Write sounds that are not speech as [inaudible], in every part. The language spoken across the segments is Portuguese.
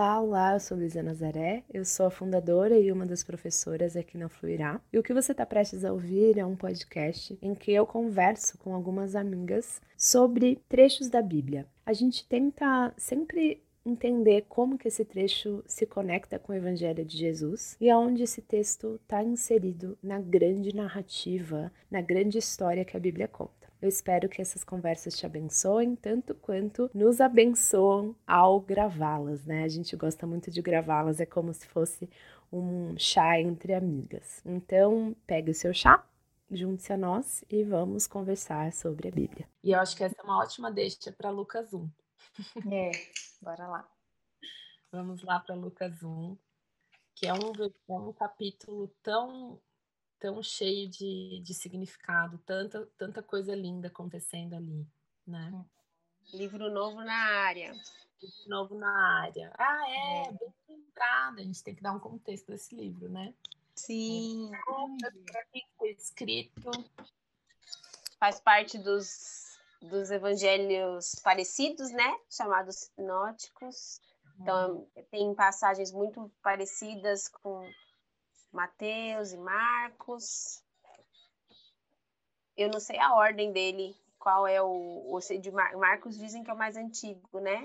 Olá, olá, eu sou Luísa Nazaré, eu sou a fundadora e uma das professoras aqui na Fluirá. E o que você está prestes a ouvir é um podcast em que eu converso com algumas amigas sobre trechos da Bíblia. A gente tenta sempre entender como que esse trecho se conecta com o Evangelho de Jesus e aonde esse texto está inserido na grande narrativa, na grande história que a Bíblia conta. Eu espero que essas conversas te abençoem tanto quanto nos abençoam ao gravá-las, né? A gente gosta muito de gravá-las, é como se fosse um chá entre amigas. Então, pegue o seu chá, junte-se a nós e vamos conversar sobre a Bíblia. E eu acho que essa é uma ótima deixa para Lucas 1. [laughs] É, bora lá. Vamos lá para Lucas 1, que é um, é um capítulo tão tão cheio de, de significado, tanta, tanta coisa linda acontecendo ali, né? Hum. Livro novo na área. Livro novo na área. Ah, é, é. bem lembrada. A gente tem que dar um contexto desse livro, né? Sim. Quem foi escrito? Faz parte dos, dos evangelhos parecidos, né? Chamados sinóticos. Então, hum. tem passagens muito parecidas com Mateus e Marcos. Eu não sei a ordem dele, qual é o, o de Mar, Marcos dizem que é o mais antigo, né?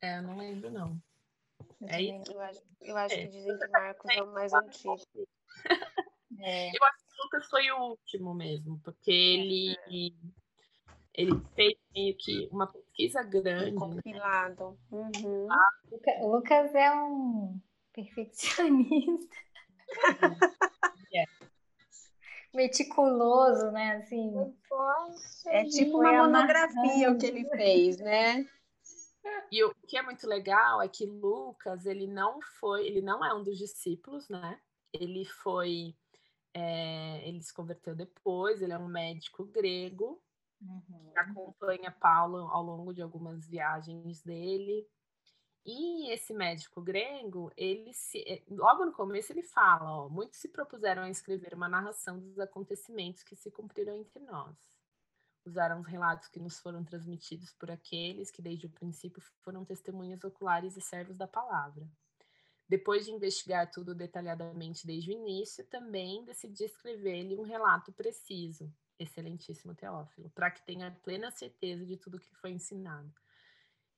É, eu não lembro não. Eu, é eu acho, eu acho é. que dizem que Marcos é o mais antigo. [laughs] É. Eu acho que Lucas foi o último mesmo, porque ele é. ele fez meio que uma pesquisa grande. Um né? compilado. Né? Uhum. O Lucas é um perfeccionista. [laughs] É. Meticuloso, né? Assim. É tipo uma monografia o que ele fez, né? E o que é muito legal é que Lucas, ele não foi, ele não é um dos discípulos, né? Ele foi, é, ele se converteu depois, ele é um médico grego, uhum. que acompanha Paulo ao longo de algumas viagens dele. E esse médico grego, ele se, eh, logo no começo ele fala, ó, muitos se propuseram a escrever uma narração dos acontecimentos que se cumpriram entre nós. Usaram os relatos que nos foram transmitidos por aqueles que desde o princípio foram testemunhas oculares e servos da palavra. Depois de investigar tudo detalhadamente desde o início, também decidi escrever-lhe um relato preciso, excelentíssimo Teófilo, para que tenha plena certeza de tudo que foi ensinado.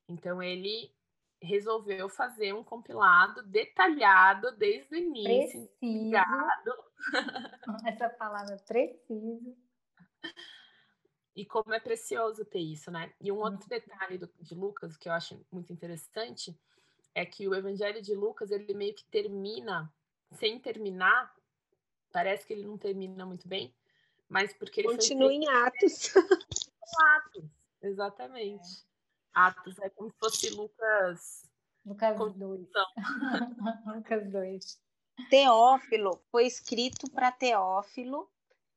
Então ele resolveu fazer um compilado detalhado desde o início. Preciso. [laughs] Essa palavra preciso. E como é precioso ter isso, né? E um outro detalhe do, de Lucas que eu acho muito interessante é que o Evangelho de Lucas ele meio que termina sem terminar. Parece que ele não termina muito bem, mas porque ele continua foi... [laughs] em Atos. Atos, exatamente. Atos é como se fosse Lucas. Lucas 2. [laughs] Lucas 2. Teófilo foi escrito para Teófilo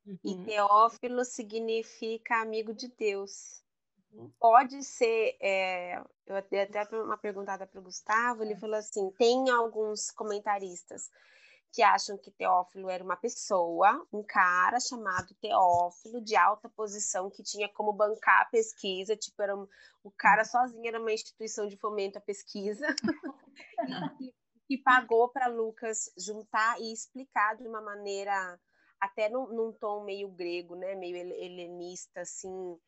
uhum. e Teófilo significa amigo de Deus. Uhum. Pode ser, é, eu dei até uma perguntada para o Gustavo, ele é. falou assim: tem alguns comentaristas que acham que Teófilo era uma pessoa, um cara chamado Teófilo, de alta posição, que tinha como bancar a pesquisa, tipo, era um, o cara sozinho era uma instituição de fomento à pesquisa, [laughs] e, que pagou para Lucas juntar e explicar de uma maneira, até num, num tom meio grego, né, meio helenista, assim,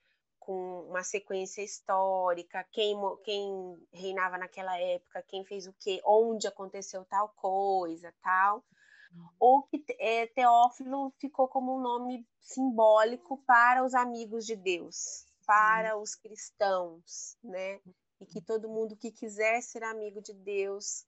com uma sequência histórica, quem, quem reinava naquela época, quem fez o quê, onde aconteceu tal coisa, tal ou que é, Teófilo ficou como um nome simbólico para os amigos de Deus, para os cristãos, né? E que todo mundo que quiser ser amigo de Deus,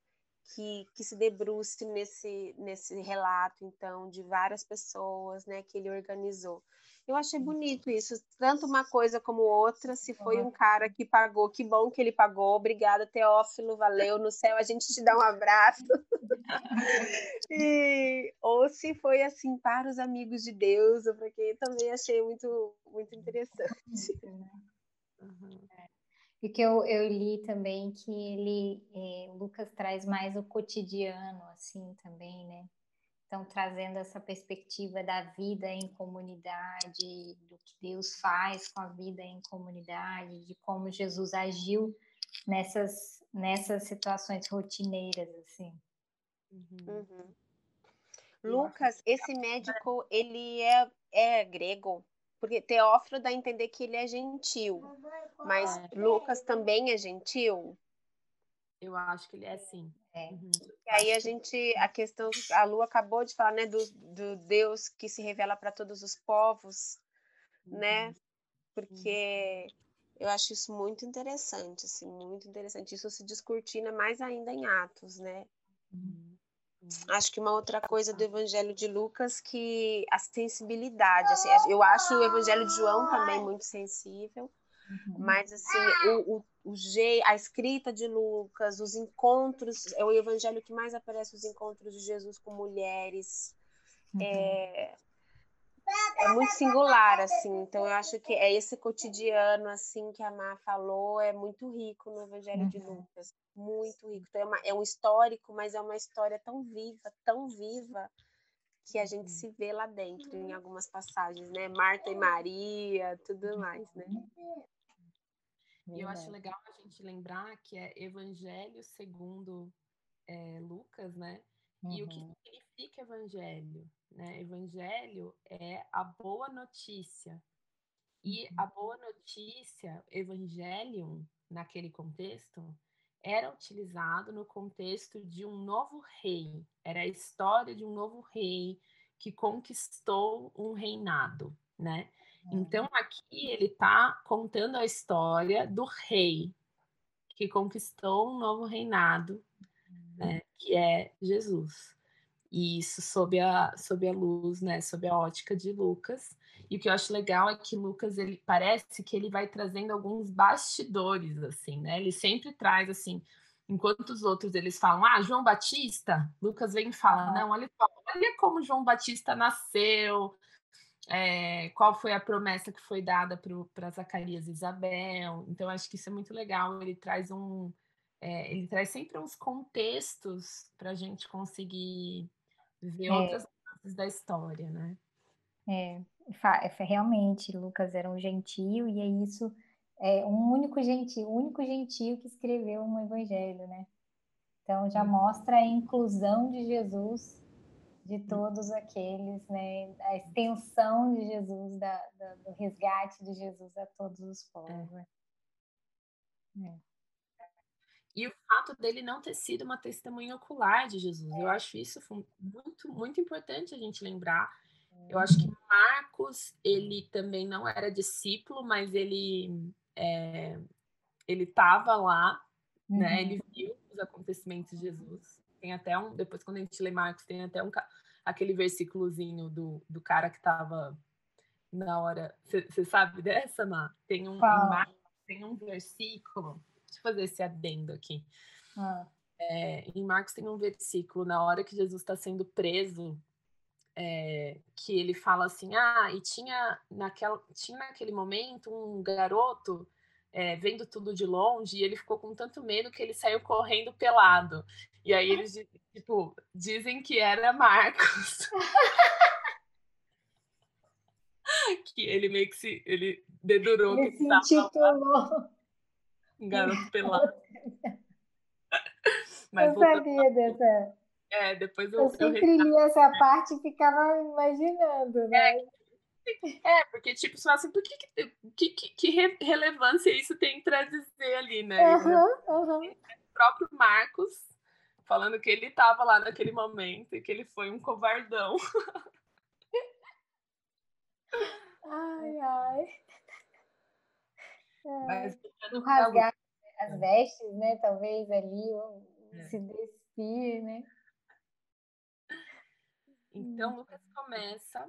que, que se debruce nesse, nesse relato, então, de várias pessoas, né, que ele organizou. Eu achei bonito isso, tanto uma coisa como outra. Se foi um cara que pagou, que bom que ele pagou. Obrigada, Teófilo, valeu. No céu a gente te dá um abraço. [laughs] e, ou se foi assim para os amigos de Deus, porque também achei muito, muito interessante. Uhum. E que eu, eu li também que ele, eh, Lucas traz mais o cotidiano, assim, também, né? Então, trazendo essa perspectiva da vida em comunidade, do que Deus faz com a vida em comunidade, de como Jesus agiu nessas, nessas situações rotineiras, assim. Uhum. Uhum. Lucas, esse é médico, ele é, é grego? Porque Teófilo dá a entender que ele é gentil, mas é. Lucas também é gentil? Eu acho que ele é sim. É. Uhum. E aí a gente, a questão, a Lu acabou de falar, né, do, do Deus que se revela para todos os povos, né? uhum. né? Porque uhum. eu acho isso muito interessante, assim, muito interessante. Isso se descortina mais ainda em Atos, né? Uhum. Acho que uma outra coisa do Evangelho de Lucas que a sensibilidade, assim, eu acho o Evangelho de João também muito sensível, uhum. mas assim, o, o, o a escrita de Lucas, os encontros, é o Evangelho que mais aparece os encontros de Jesus com mulheres, uhum. é, é muito singular, assim. Então, eu acho que é esse cotidiano, assim, que a Má falou, é muito rico no Evangelho uhum. de Lucas. Muito rico. Então, é, uma, é, um histórico, mas é uma história tão viva, tão viva, que a gente uhum. se vê lá dentro, em algumas passagens, né? Marta e Maria, tudo mais, né? E eu acho legal a gente lembrar que é Evangelho segundo é, Lucas, né? Uhum. E o que uhum. significa evangelho? Né? Evangelho é a boa notícia. E a uhum. boa notícia, evangelium, naquele contexto, era utilizado no contexto de um novo rei. Era a história de um novo rei que conquistou um reinado, né? Então uhum. aqui ele está contando a história do rei que conquistou um novo reinado, né? Que é Jesus. E isso sob a, sob a luz, né, sob a ótica de Lucas. E o que eu acho legal é que Lucas, ele parece que ele vai trazendo alguns bastidores, assim, né? Ele sempre traz, assim, enquanto os outros eles falam, ah, João Batista, Lucas vem e fala, não, olha, olha como João Batista nasceu, é, qual foi a promessa que foi dada para Zacarias e Isabel. Então, acho que isso é muito legal. Ele traz um, é, ele traz sempre uns contextos para a gente conseguir ver é. outras partes da história, né? É, é, realmente, Lucas era um gentio e é isso, é um único gentio, único gentio que escreveu um evangelho, né? Então já mostra a inclusão de Jesus de todos aqueles, né? A extensão de Jesus, da, da do resgate de Jesus a todos os povos. Né? É. E o fato dele não ter sido uma testemunha ocular de Jesus. Eu acho isso muito, muito importante a gente lembrar. Eu acho que Marcos, ele também não era discípulo, mas ele é, ele estava lá, uhum. né? Ele uhum. viu os acontecimentos de Jesus. Tem até um, depois quando a gente lê Marcos, tem até um aquele versículozinho do, do cara que estava na hora. Você sabe dessa, Má? Tem um, tem um versículo Deixa eu fazer esse adendo aqui. Ah. É, em Marcos tem um versículo, na hora que Jesus está sendo preso, é, que ele fala assim: ah, e tinha, naquela, tinha naquele momento um garoto é, vendo tudo de longe e ele ficou com tanto medo que ele saiu correndo pelado. E aí eles, tipo, dizem que era Marcos. [laughs] que ele meio que se. Ele dedurou ele que se intitulou um garoto [laughs] pelado. [laughs] Mas eu sabia dessa. É, depois eu. Eu sempre eu li essa parte e ficava imaginando, né? É, é porque, tipo, você assim, por que, que, que, que relevância isso tem para dizer ali, né? Uhum, uhum. O próprio Marcos falando que ele estava lá naquele momento e que ele foi um covardão. [laughs] Ai, ai. Mas, o rasgar as é. vestes, né? Talvez ali, ou é. se despir, né? Então, hum. Lucas começa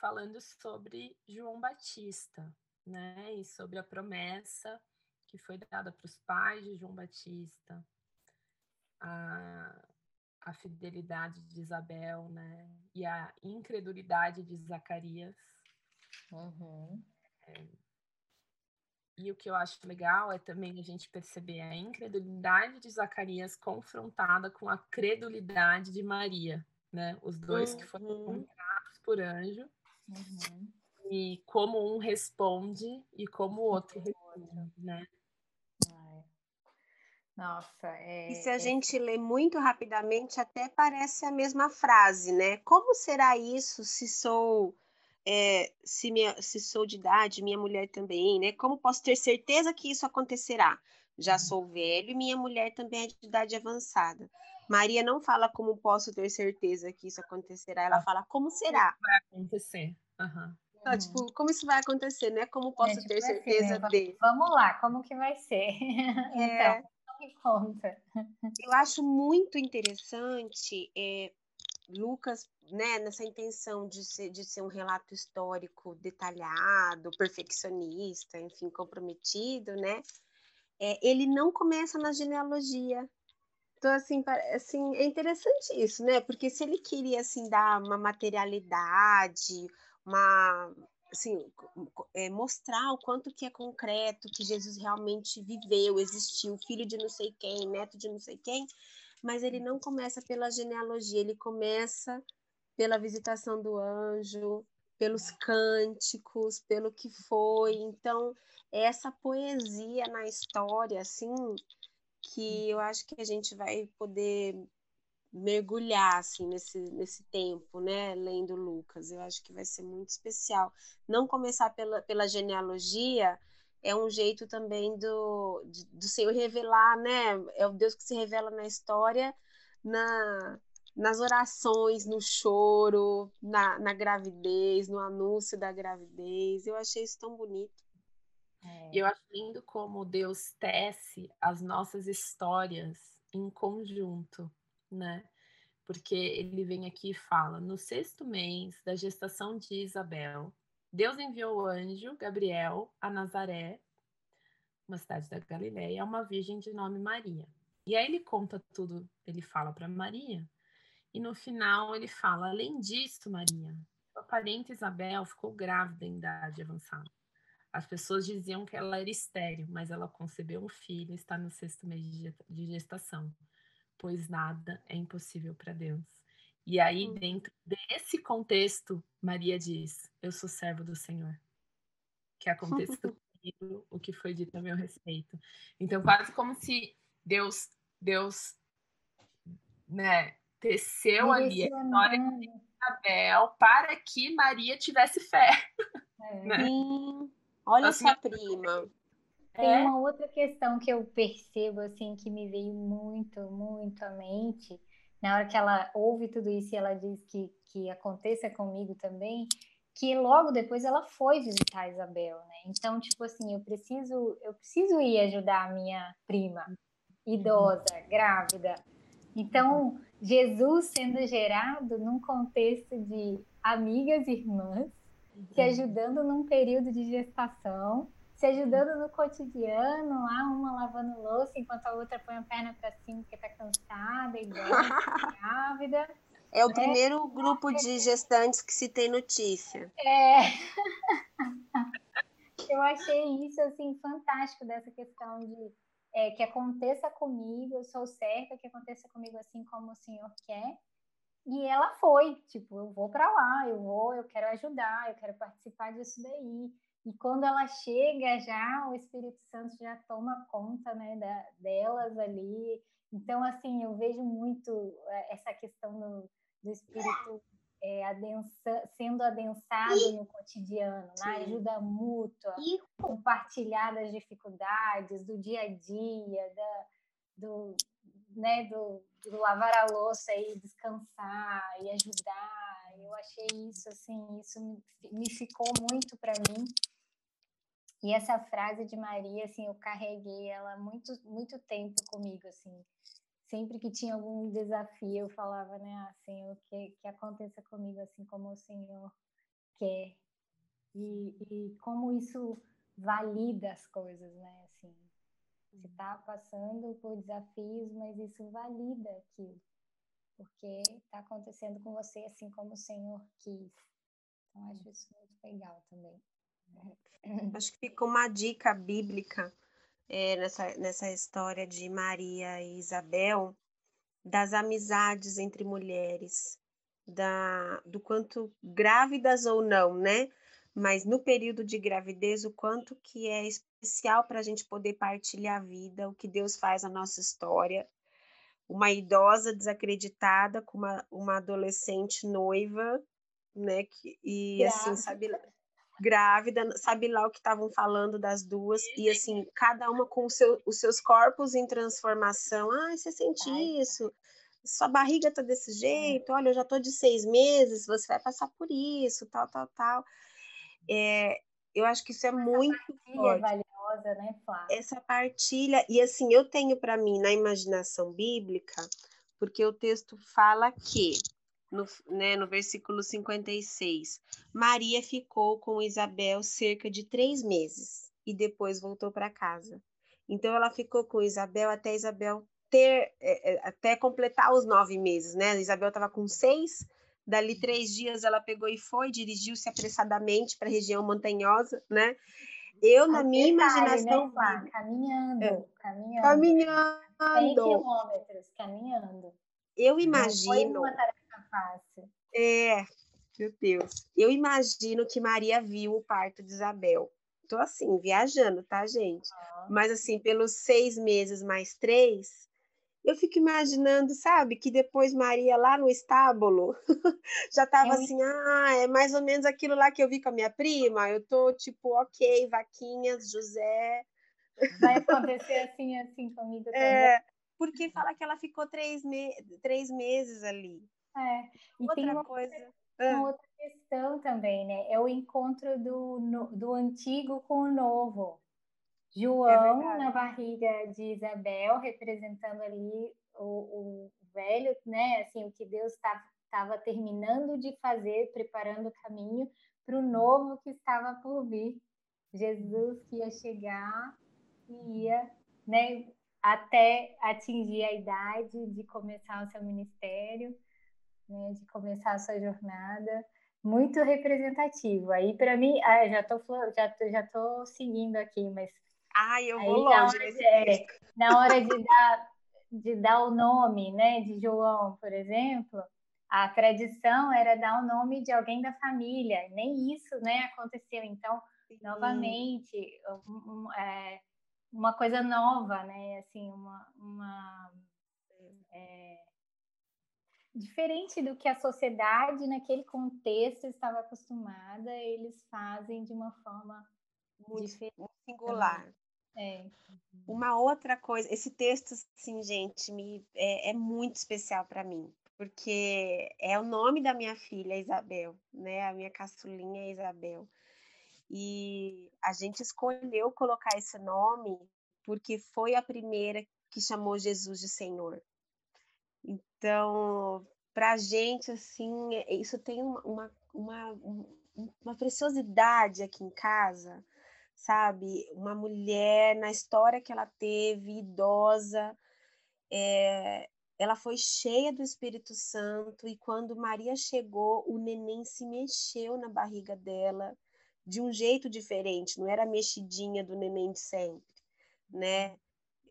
falando sobre João Batista, né? E sobre a promessa que foi dada para os pais de João Batista, a, a fidelidade de Isabel, né? E a incredulidade de Zacarias. Uhum. É, e o que eu acho legal é também a gente perceber a incredulidade de Zacarias confrontada com a credulidade de Maria, né? Os dois uhum. que foram uhum. encontrados por anjo. Uhum. E como um responde e como o outro responde, né? Nossa, é. E se a é... gente lê muito rapidamente, até parece a mesma frase, né? Como será isso se sou. É, se, minha, se sou de idade, minha mulher também, né? Como posso ter certeza que isso acontecerá? Já uhum. sou velho e minha mulher também é de idade avançada. Maria não fala como posso ter certeza que isso acontecerá, ela fala como será. Como vai acontecer. Uhum. Então, tipo, como isso vai acontecer, né? Como posso é, tipo ter assim, certeza assim, de. Vamos lá, como que vai ser? [laughs] É... então, me conta. Eu acho muito interessante é, Lucas, né, nessa intenção de ser, de ser um relato histórico detalhado, perfeccionista, enfim, comprometido, né? É, ele não começa na genealogia. Então, assim, assim, é interessante isso, né? Porque se ele queria, assim, dar uma materialidade, uma, assim, é, mostrar o quanto que é concreto, que Jesus realmente viveu, existiu, filho de não sei quem, neto de não sei quem, mas ele não começa pela genealogia, ele começa pela visitação do anjo, pelos cânticos, pelo que foi. Então, é essa poesia na história, assim, que eu acho que a gente vai poder mergulhar assim nesse, nesse tempo, né, lendo Lucas. Eu acho que vai ser muito especial. Não começar pela, pela genealogia é um jeito também do, do Senhor revelar, né? É o Deus que se revela na história, na, nas orações, no choro, na, na gravidez, no anúncio da gravidez. Eu achei isso tão bonito. É. Eu acho lindo como Deus tece as nossas histórias em conjunto né? Porque ele vem aqui e fala: no sexto mês da gestação de Isabel, Deus enviou o anjo Gabriel a Nazaré, uma cidade da Galiléia, a uma virgem de nome Maria. E aí ele conta tudo, ele fala para Maria, e no final ele fala: além disso, Maria, sua parente Isabel ficou grávida em idade avançada. As pessoas diziam que ela era estéril, mas ela concebeu um filho e está no sexto mês de gestação pois nada é impossível para Deus. E aí, hum. dentro desse contexto, Maria diz: Eu sou servo do Senhor. Que aconteça [laughs] comigo o que foi dito a meu respeito. Então, quase como se Deus, Deus, né, teceu ali a história de Isabel para que Maria tivesse fé. É. [laughs] Né? Sim. Olha assim, essa prima. Tem é? uma outra questão que eu percebo, assim, que me veio muito, muito à mente, na hora que ela ouve tudo isso e ela diz que, que aconteça comigo também, que logo depois ela foi visitar a Isabel, né? Então, tipo assim, eu preciso, eu preciso ir ajudar a minha prima idosa, grávida. Então, Jesus sendo gerado num contexto de amigas e irmãs, se uhum. ajudando num período de gestação, se ajudando no cotidiano, lá uma lavando louça enquanto a outra põe a perna para cima porque tá cansada e [laughs] grávida. É o né? primeiro grupo de gestantes que se tem notícia. É. [laughs] Eu achei isso assim fantástico dessa questão de é, que aconteça comigo, eu sou certa que aconteça comigo assim como o Senhor quer. E ela foi, tipo, eu vou para lá, eu vou, eu quero ajudar, eu quero participar disso daí. E quando ela chega já, o Espírito Santo já toma conta né, da, delas ali. Então, assim, eu vejo muito é, essa questão do, do Espírito é, adensa, sendo adensado no cotidiano, na né? ajuda mútua, compartilhar das dificuldades, do dia a dia, da, do, né, do, do lavar a louça e descansar e ajudar. Eu achei isso, assim, isso me, me ficou muito para mim. E essa frase de Maria, assim, eu carreguei ela muito, muito tempo comigo, assim. Sempre que tinha algum desafio, eu falava, né, assim, o que, que aconteça comigo, assim como o Senhor quer. E, e como isso valida as coisas, né, assim. Você está passando por desafios, mas isso valida aquilo. Porque está acontecendo com você assim como o Senhor quis. Então, acho isso muito legal também. Acho que ficou uma dica bíblica é, nessa, nessa história de Maria e Isabel, das amizades entre mulheres, da, do quanto grávidas ou não, né? Mas no período de gravidez, o quanto que é especial para a gente poder partilhar a vida, o que Deus faz na nossa história. Uma idosa desacreditada com uma, uma adolescente noiva, né? Que, e assim, grávida. assim, sabe grávida, sabe lá o que estavam falando das duas, e assim, cada uma com seu, os seus corpos em transformação. Ah, você sente Ai. isso? Sua barriga tá desse é. jeito, olha, eu já tô de seis meses, você vai passar por isso, tal, tal, tal. É, eu acho que isso é muito forte. valiosa, né, Flávia? Essa partilha, e assim, eu tenho para mim na imaginação bíblica, porque o texto fala que, no, né, no versículo 56, Maria ficou com Isabel cerca de três meses e depois voltou para casa. Então ela ficou com Isabel até Isabel ter, é, é até completar os nove meses, né? Isabel estava com seis, Dali três dias ela pegou e foi, dirigiu-se apressadamente para a região montanhosa, né? Eu, na minha imaginação. Né, caminhando, é. caminhando. Caminhando. 100 quilômetros, caminhando. Eu imagino. Não foi uma tarefa fácil. É, meu Deus. Eu imagino que Maria viu o parto de Isabel. Tô assim, viajando, tá, gente? Ah. Mas assim, pelos seis meses mais três, eu fico imaginando, sabe, que depois Maria lá no estábulo [laughs] já estava é assim, ah, é mais ou menos aquilo lá que eu vi com a minha prima. Eu tô tipo, ok, vaquinhas, José. Vai acontecer assim, assim comigo [laughs] é, também. Porque fala que ela ficou três, me três meses ali. É, e outra tem uma coisa. Uma ah. outra questão também, né? É o encontro do, no, do antigo com o novo. É João é na barriga de Isabel, representando ali o, o velho, né? Assim, o que Deus estava terminando de fazer, preparando o caminho para o novo que estava por vir. Jesus que ia chegar e ia, né? Até atingir a idade de começar o seu ministério, né? De começar a sua jornada muito representativo. Aí para mim, ah, já tô já tô, já tô seguindo aqui, mas Ai, eu vou Aí, longe nesse é, Na hora de dar, de dar o nome, né, de João, por exemplo, a tradição era dar o nome de alguém da família. Nem isso, né, aconteceu. Então, Sim. novamente, um, um, é, uma coisa nova, né, assim, uma, uma é, diferente do que a sociedade naquele contexto estava acostumada, eles fazem de uma forma muito, diferente. Singular. É. Uma outra coisa, esse texto, assim, gente, me, é, é muito especial para mim, porque é o nome da minha filha, Isabel, né? A minha caçulinha Isabel. E a gente escolheu colocar esse nome porque foi a primeira que chamou Jesus de Senhor. Então, para a gente, assim, isso tem uma, uma, uma preciosidade aqui em casa, sabe? Uma mulher na história que ela teve, idosa, é, ela foi cheia do Espírito Santo e quando Maria chegou, o neném se mexeu na barriga dela de um jeito diferente, não era a mexidinha do neném de sempre, né?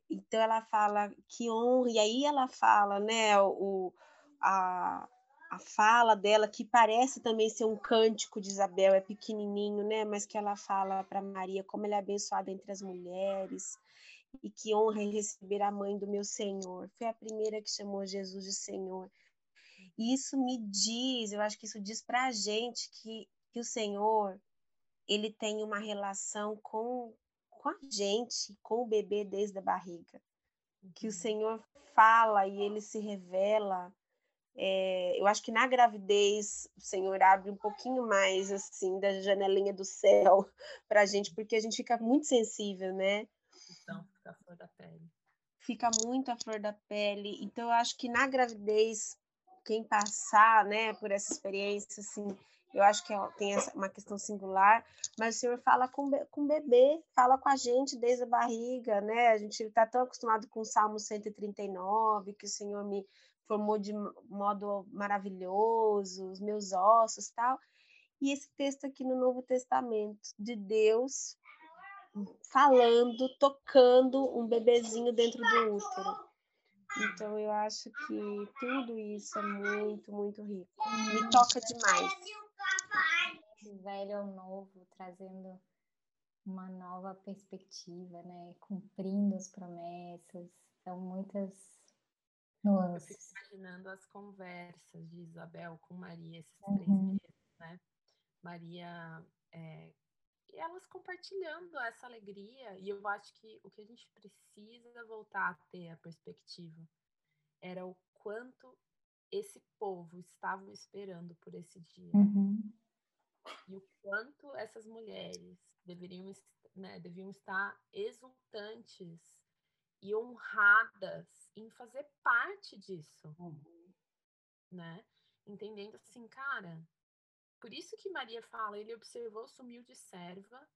Então ela fala que honra, e aí ela fala, né, o, a, a fala dela, que parece também ser um cântico de Isabel, é pequenininho, né? Mas que ela fala para Maria como ela é abençoada entre as mulheres e que honra em receber a mãe do meu Senhor. Foi a primeira que chamou Jesus de Senhor. E isso me diz, eu acho que isso diz para a gente que, que o Senhor ele tem uma relação com, com a gente, com o bebê desde a barriga. Que o uhum. Senhor fala e ele se revela é, eu acho que na gravidez o Senhor abre um pouquinho mais assim da janelinha do céu [laughs] para a gente, porque a gente fica muito sensível, né? Então, fica a flor da pele. Fica muito a flor da pele. Então, eu acho que na gravidez, quem passar, né, por essa experiência, assim, eu acho que é, tem uma questão singular, mas o Senhor fala com, com o bebê, fala com a gente desde a barriga, né? A gente está tão acostumado com o Salmo 139, que o Senhor me formou de modo maravilhoso, os meus ossos tal. E esse texto aqui no Novo Testamento, de Deus falando, tocando um bebezinho dentro do útero. Então eu acho que tudo isso é muito, muito rico. Me toca demais. Velho ao novo, trazendo uma nova perspectiva, né? Cumprindo as promessas. São muitas nuances. Eu fico imaginando as conversas de Isabel com Maria esses uhum. três meses, né? Maria é, elas compartilhando essa alegria, e eu acho que o que a gente precisa voltar a ter a perspectiva era o quanto esse povo estava esperando por esse dia. Uhum. E o quanto essas mulheres deveriam, né, deviam estar exultantes e honradas em fazer parte disso. Uhum. Né? Entendendo assim, cara, por isso que Maria fala, ele observou sua humilde serva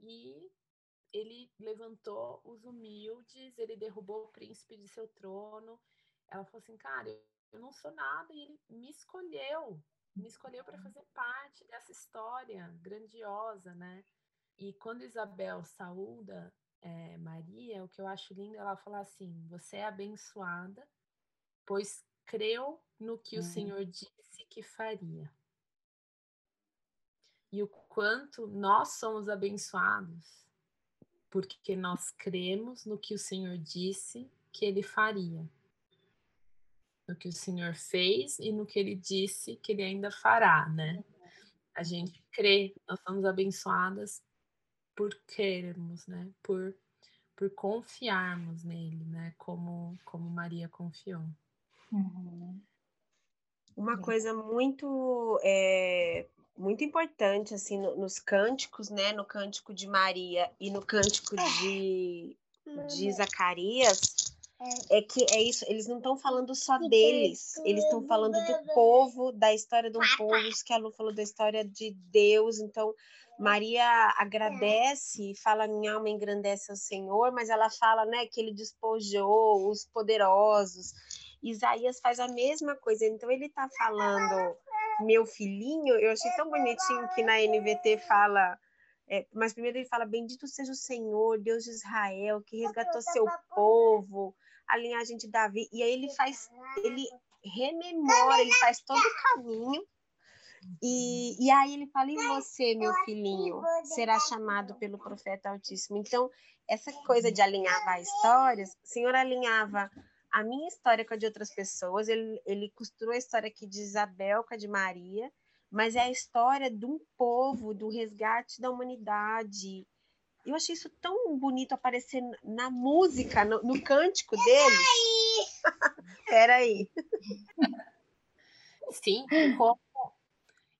e ele levantou os humildes, ele derrubou o príncipe de seu trono. Ela falou assim, cara, eu não sou nada e ele me escolheu, me escolheu para fazer parte dessa história grandiosa, né? E quando Isabel saúda é, Maria, o que eu acho lindo, ela fala assim: Você é abençoada, pois creu no que uhum. o Senhor disse que faria e o quanto nós somos abençoados, porque nós cremos no que o Senhor disse que ele faria, no que o Senhor fez e no que ele disse que ele ainda fará, né? A gente crê, nós somos abençoadas por crermos, né? Por por confiarmos nele, né? Como como Maria confiou. Uhum. Uma coisa muito é, muito importante assim no, nos cânticos, né? No cântico de Maria e no cântico de, de Zacarias, é que é isso, eles não estão falando só deles, eles estão falando do povo, da história um povo, isso que a Lu falou da história de Deus, então Maria agradece, fala minha alma engrandece ao Senhor, mas ela fala, né, que ele despojou os poderosos. Isaías faz a mesma coisa, então ele está falando meu filhinho, eu achei tão bonitinho que na NVT fala, é, mas primeiro ele fala: Bendito seja o Senhor, Deus de Israel, que resgatou seu povo, a linhagem de Davi. E aí ele faz, ele rememora, ele faz todo o caminho. E, e aí ele fala: E você, meu filhinho, será chamado pelo profeta Altíssimo. Então, essa coisa de alinhar as histórias, o Senhor alinhava a minha história com a de outras pessoas. Ele, ele costurou a história aqui de Isabel com a de Maria, mas é a história de um povo, do resgate da humanidade. Eu achei isso tão bonito aparecer na música, no, no cântico deles. Peraí. [laughs] Sim, como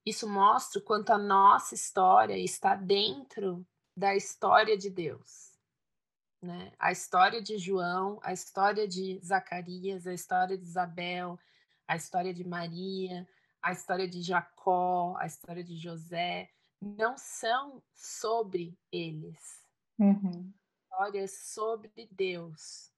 isso mostra o quanto a nossa história está dentro da história de Deus né? A história de João, a história de Zacarias, a história de Isabel, a história de Maria, a história de Jacó, a história de José, não são sobre eles. Uhum. Histórias sobre Deus.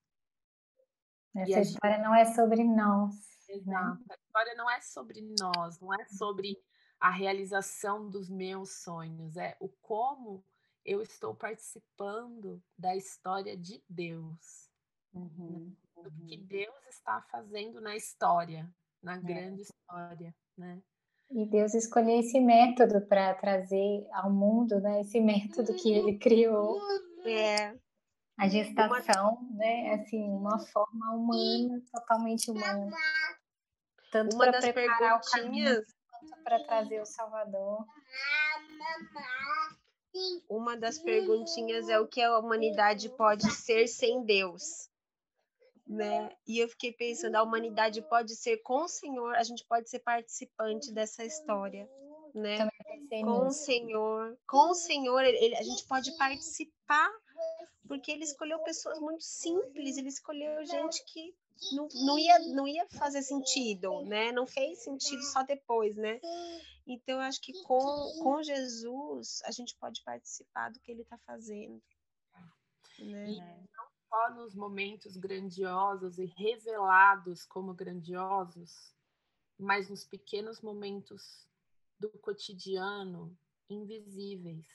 Essa história gente... não é sobre nós. Né? Exato. Né? A história não é sobre nós, não é sobre a realização dos meus sonhos, é o como eu estou participando da história de Deus. Uhum, Do que uhum. Deus está fazendo na história, na é. grande história, né? E Deus escolheu esse método para trazer ao mundo, né? Esse método que Ele criou. É. A gestação, uma... né? Assim, uma forma humana, totalmente humana. Tanto para preparar o caminho, quanto para trazer o Salvador. Uma das perguntinhas é o que a humanidade pode ser sem Deus. Né? E eu fiquei pensando, a humanidade pode ser com o Senhor, a gente pode ser participante dessa história, né? Com o Senhor, com o Senhor, ele, a gente pode participar, porque ele escolheu pessoas muito simples, ele escolheu gente que não, não, ia, não ia fazer sentido, né? Não fez sentido só depois, né? Então, eu acho que com, com Jesus a gente pode participar do que ele está fazendo. Né? E não só nos momentos grandiosos e revelados como grandiosos, mas nos pequenos momentos do cotidiano invisíveis.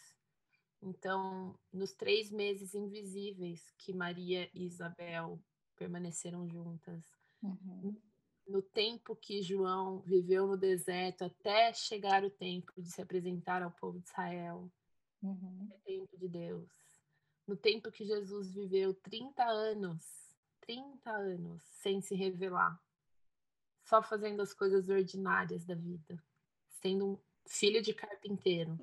Então, nos três meses invisíveis que Maria e Isabel permaneceram juntas, uhum no tempo que João viveu no deserto até chegar o tempo de se apresentar ao povo de Israel. uhum. é tempo de Deus. No tempo que Jesus viveu 30 anos, 30 anos sem se revelar, só fazendo as coisas ordinárias da vida, sendo um filho de carpinteiro.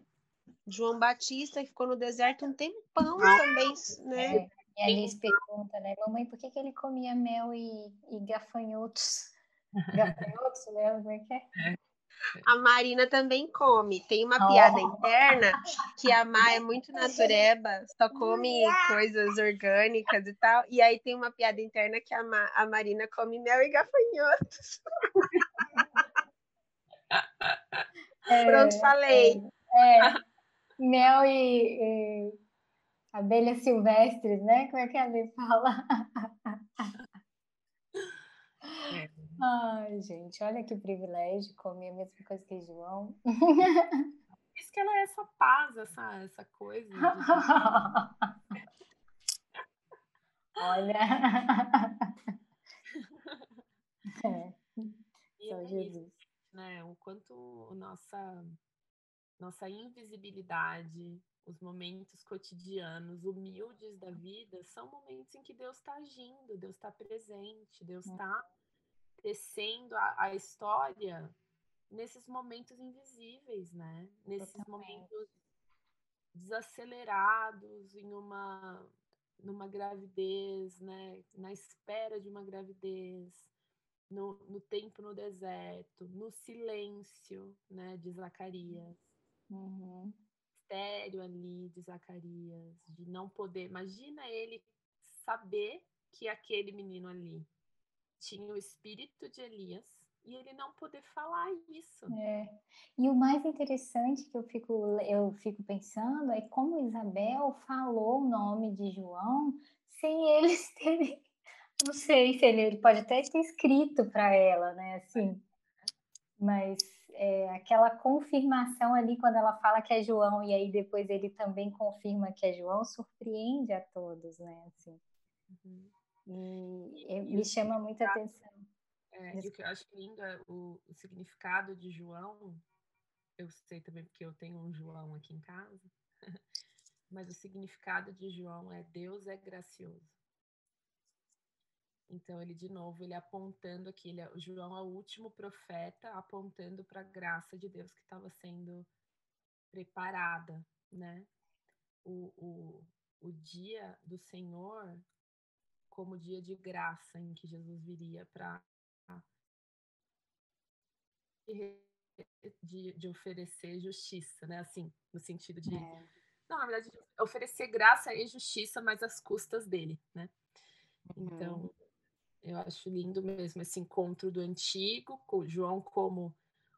João Batista ficou no deserto um tempão também, né? É, e a Liz pergunta, né, mamãe, por que, que ele comia mel e, e gafanhotos? [laughs] gafanhotos, né? Como é que é? A Marina também come. Tem uma piada oh. interna que a Má é muito natureba, só come coisas orgânicas e tal. E aí tem uma piada interna que a, Ma, a Marina come mel e gafanhotos. [laughs] É, Pronto, falei. É, é, mel e, e abelhas silvestres, né? Como é que a Lê fala? [laughs] É. Ai, gente, olha que privilégio comer a mesma coisa que João. Isso que ela é essa paz, essa, essa coisa. De... [laughs] olha. é. Só Jesus. Né, o quanto nossa, nossa invisibilidade, os momentos cotidianos, humildes da vida, são momentos em que Deus está agindo, Deus está presente, Deus está tecendo a, a história nesses momentos invisíveis, né? Nesses momentos desacelerados em uma numa gravidez, né? Na espera de uma gravidez, no, no tempo no deserto, no silêncio, né? De Zacarias. Uhum. Estéreo ali de Zacarias, de não poder. Imagina ele saber que aquele menino ali tinha o espírito de Elias e ele não poder falar isso. É. E o mais interessante que eu fico, eu fico pensando é como Isabel falou o nome de João sem [laughs] eles terem. Não sei se ele, ele pode até ter escrito para ela, né? Assim, mas é, aquela confirmação ali quando ela fala que é João e aí depois ele também confirma que é João surpreende a todos, né? Assim. Uhum. E, e me chama muita atenção. É, e o que eu acho lindo é o, o, significado de João. Eu sei também porque eu tenho um João aqui em casa. [laughs] Mas o significado de João é Deus é gracioso. Então ele de novo ele apontando aqui, ele, é, João é o último profeta apontando para a graça de Deus que estava sendo preparada, né? O, o, o dia do Senhor como dia de graça em que Jesus viria para de, de, oferecer justiça, né? Assim, no sentido de. É. Não, na verdade, oferecer graça e justiça, mas às custas dele, né? Uhum. Então, eu acho lindo mesmo esse encontro do antigo, com João como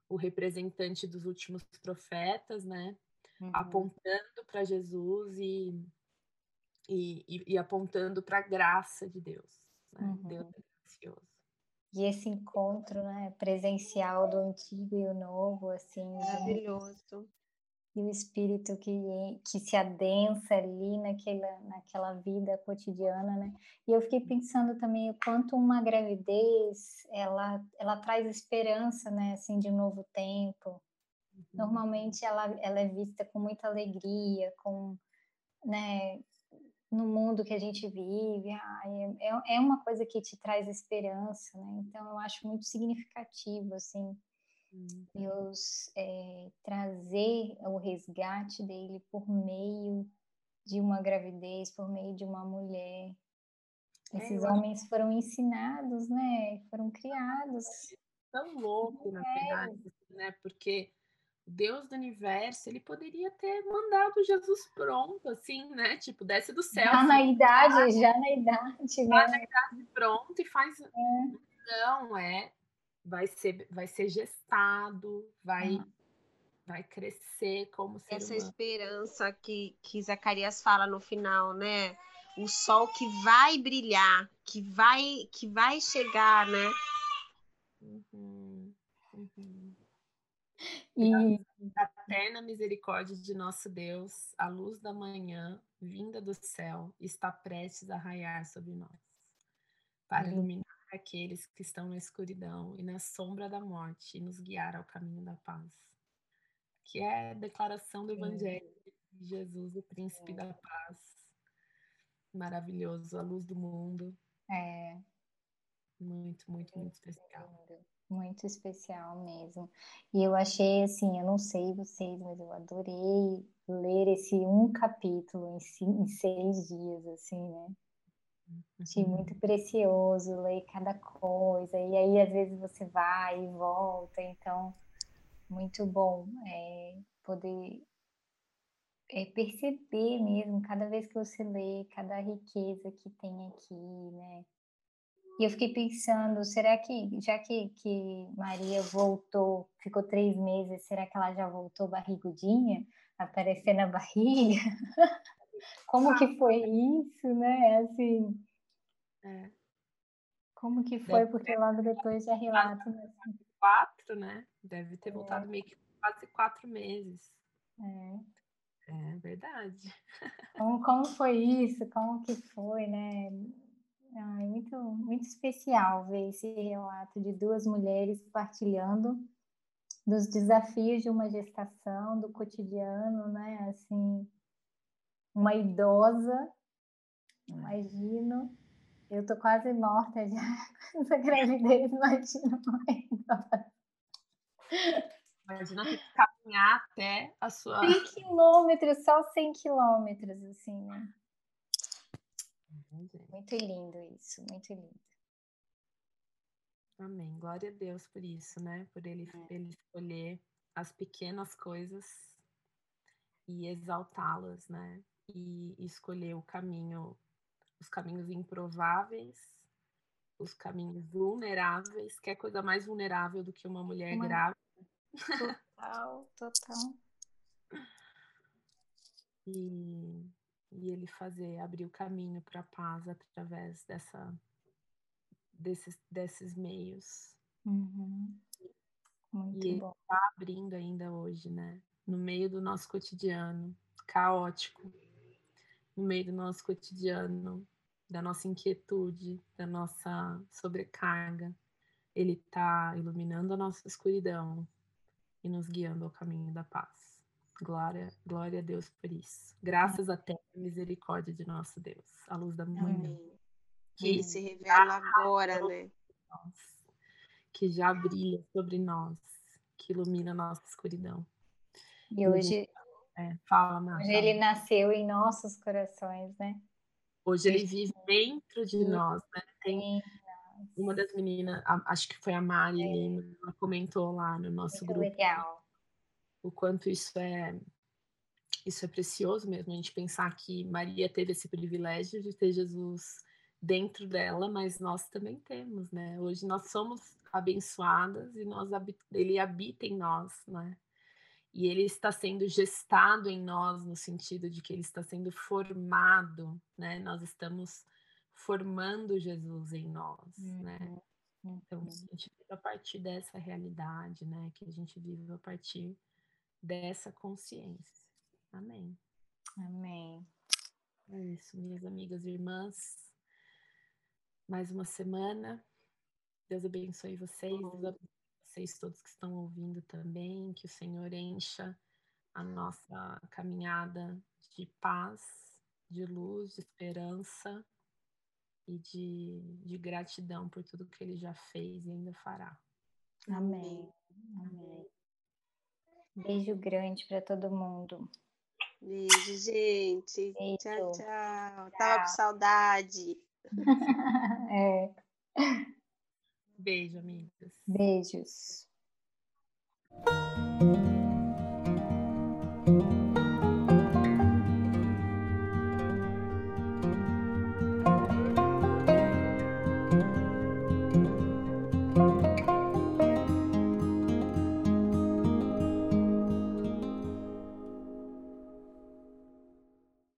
o representante dos últimos profetas, né? Uhum. Apontando para Jesus e e, e, e apontando para a graça de Deus. Né? Uhum. Deus é gracioso. E esse encontro né, presencial do antigo e o novo, assim. Maravilhoso. E o espírito que, que se adensa ali naquela, naquela vida cotidiana, né? E eu fiquei pensando também o quanto uma gravidez, ela, ela traz esperança, né? Assim, de um novo tempo. Uhum. Normalmente ela, ela é vista com muita alegria, com, né, no mundo que a gente vive, é, é uma coisa que te traz esperança, né? Então eu acho muito significativo, assim, uhum. Deus é, trazer o resgate dele por meio de uma gravidez, por meio de uma mulher. É, Esses é, homens foram ensinados, né? Foram criados. Tão louco, na verdade, né? Porque Deus do universo, ele poderia ter mandado Jesus pronto, assim, né? Tipo, desce do céu. Já na idade, já na idade, já né? na idade pronto e faz. É. Não, é. Vai ser, vai ser gestado, vai, ah. vai crescer como ser Essa humano. esperança que, que Zacarias fala no final, né? O sol que vai brilhar, que vai, que vai chegar, né? Uhum. Uhum. E a eterna misericórdia de nosso Deus, a luz da manhã, vinda do céu, está prestes a raiar sobre nós, para iluminar aqueles que estão na escuridão e na sombra da morte e nos guiar ao caminho da paz. Que é a declaração do Evangelho Jesus, o príncipe da paz. Maravilhoso, a luz do mundo. É. Muito, muito, muito especial. Muito especial mesmo. E eu achei assim, eu não sei vocês, mas eu adorei ler esse um capítulo em, seis dias, assim, né? Achei uhum. muito precioso ler cada coisa, e aí às vezes você vai e volta, então muito bom é, poder é, perceber mesmo, cada vez que você lê, cada riqueza que tem aqui, né? E eu fiquei pensando, será que, já que, que Maria voltou, ficou três meses, será que ela já voltou barrigudinha, aparecer na [laughs] barriga? Como que foi isso, né? Assim, é. Como que foi? Deve Porque logo depois já relata. Né? Quatro, né? Deve ter é. voltado meio que quase quatro meses. É. É verdade. [laughs] Como, como foi isso? Como que foi, né? É muito, muito especial ver esse relato de duas mulheres partilhando dos desafios de uma gestação, do cotidiano, né? Assim, uma idosa, imagino. Eu tô quase morta já [laughs] com essa gravidez, imagina uma idosa. Imagina ter que caminhar até a sua. 100 quilômetros, só 100 quilômetros, assim, né? Muito lindo isso, muito lindo. Amém. Glória a Deus por isso, né? Por ele, é. ele escolher as pequenas coisas e exaltá-las, né? E escolher o caminho, os caminhos improváveis, os caminhos vulneráveis. Que é coisa mais vulnerável do que uma mulher uma... grávida? Total, total. [laughs] E e ele fazer, abrir o caminho para a paz através dessa, desses, desses meios. Uhum. Muito e ele está abrindo ainda hoje, né? No meio do nosso cotidiano caótico, no meio do nosso cotidiano, da nossa inquietude, da nossa sobrecarga, ele está iluminando a nossa escuridão e nos guiando ao caminho da paz. Glória, glória a Deus por isso. Graças a até a misericórdia de nosso Deus, a luz da manhã. Que, que se revela agora, né? que já brilha sobre nós, que ilumina a nossa escuridão. E hoje, é, fala, Marta. Hoje ele nasceu em nossos corações, né? Hoje ele vive dentro de nós, né? Tem uma das meninas, acho que foi a Mari, é. ela comentou lá no nosso Muito grupo. Legal o quanto isso é isso é precioso mesmo a gente pensar que Maria teve esse privilégio de ter Jesus dentro dela, mas nós também temos, né? Hoje nós somos abençoadas e nós ele habita em nós, né? E ele está sendo gestado em nós no sentido de que ele está sendo formado, né? Nós estamos formando Jesus em nós, uhum. né? Então, a gente vive a partir dessa realidade, né? Que a gente vive a partir dessa consciência. Amém. Amém. É isso, minhas amigas e irmãs. Mais uma semana. Deus abençoe vocês, Deus abençoe vocês todos que estão ouvindo também, que o Senhor encha a nossa caminhada de paz, de luz, de esperança e de, de gratidão por tudo que Ele já fez e ainda fará. Amém. Amém. Beijo grande para todo mundo. Beijo, gente. Beijo. Tchau, tchau, tchau. Tava com saudade. [laughs] é. Beijo, amigas. Beijos.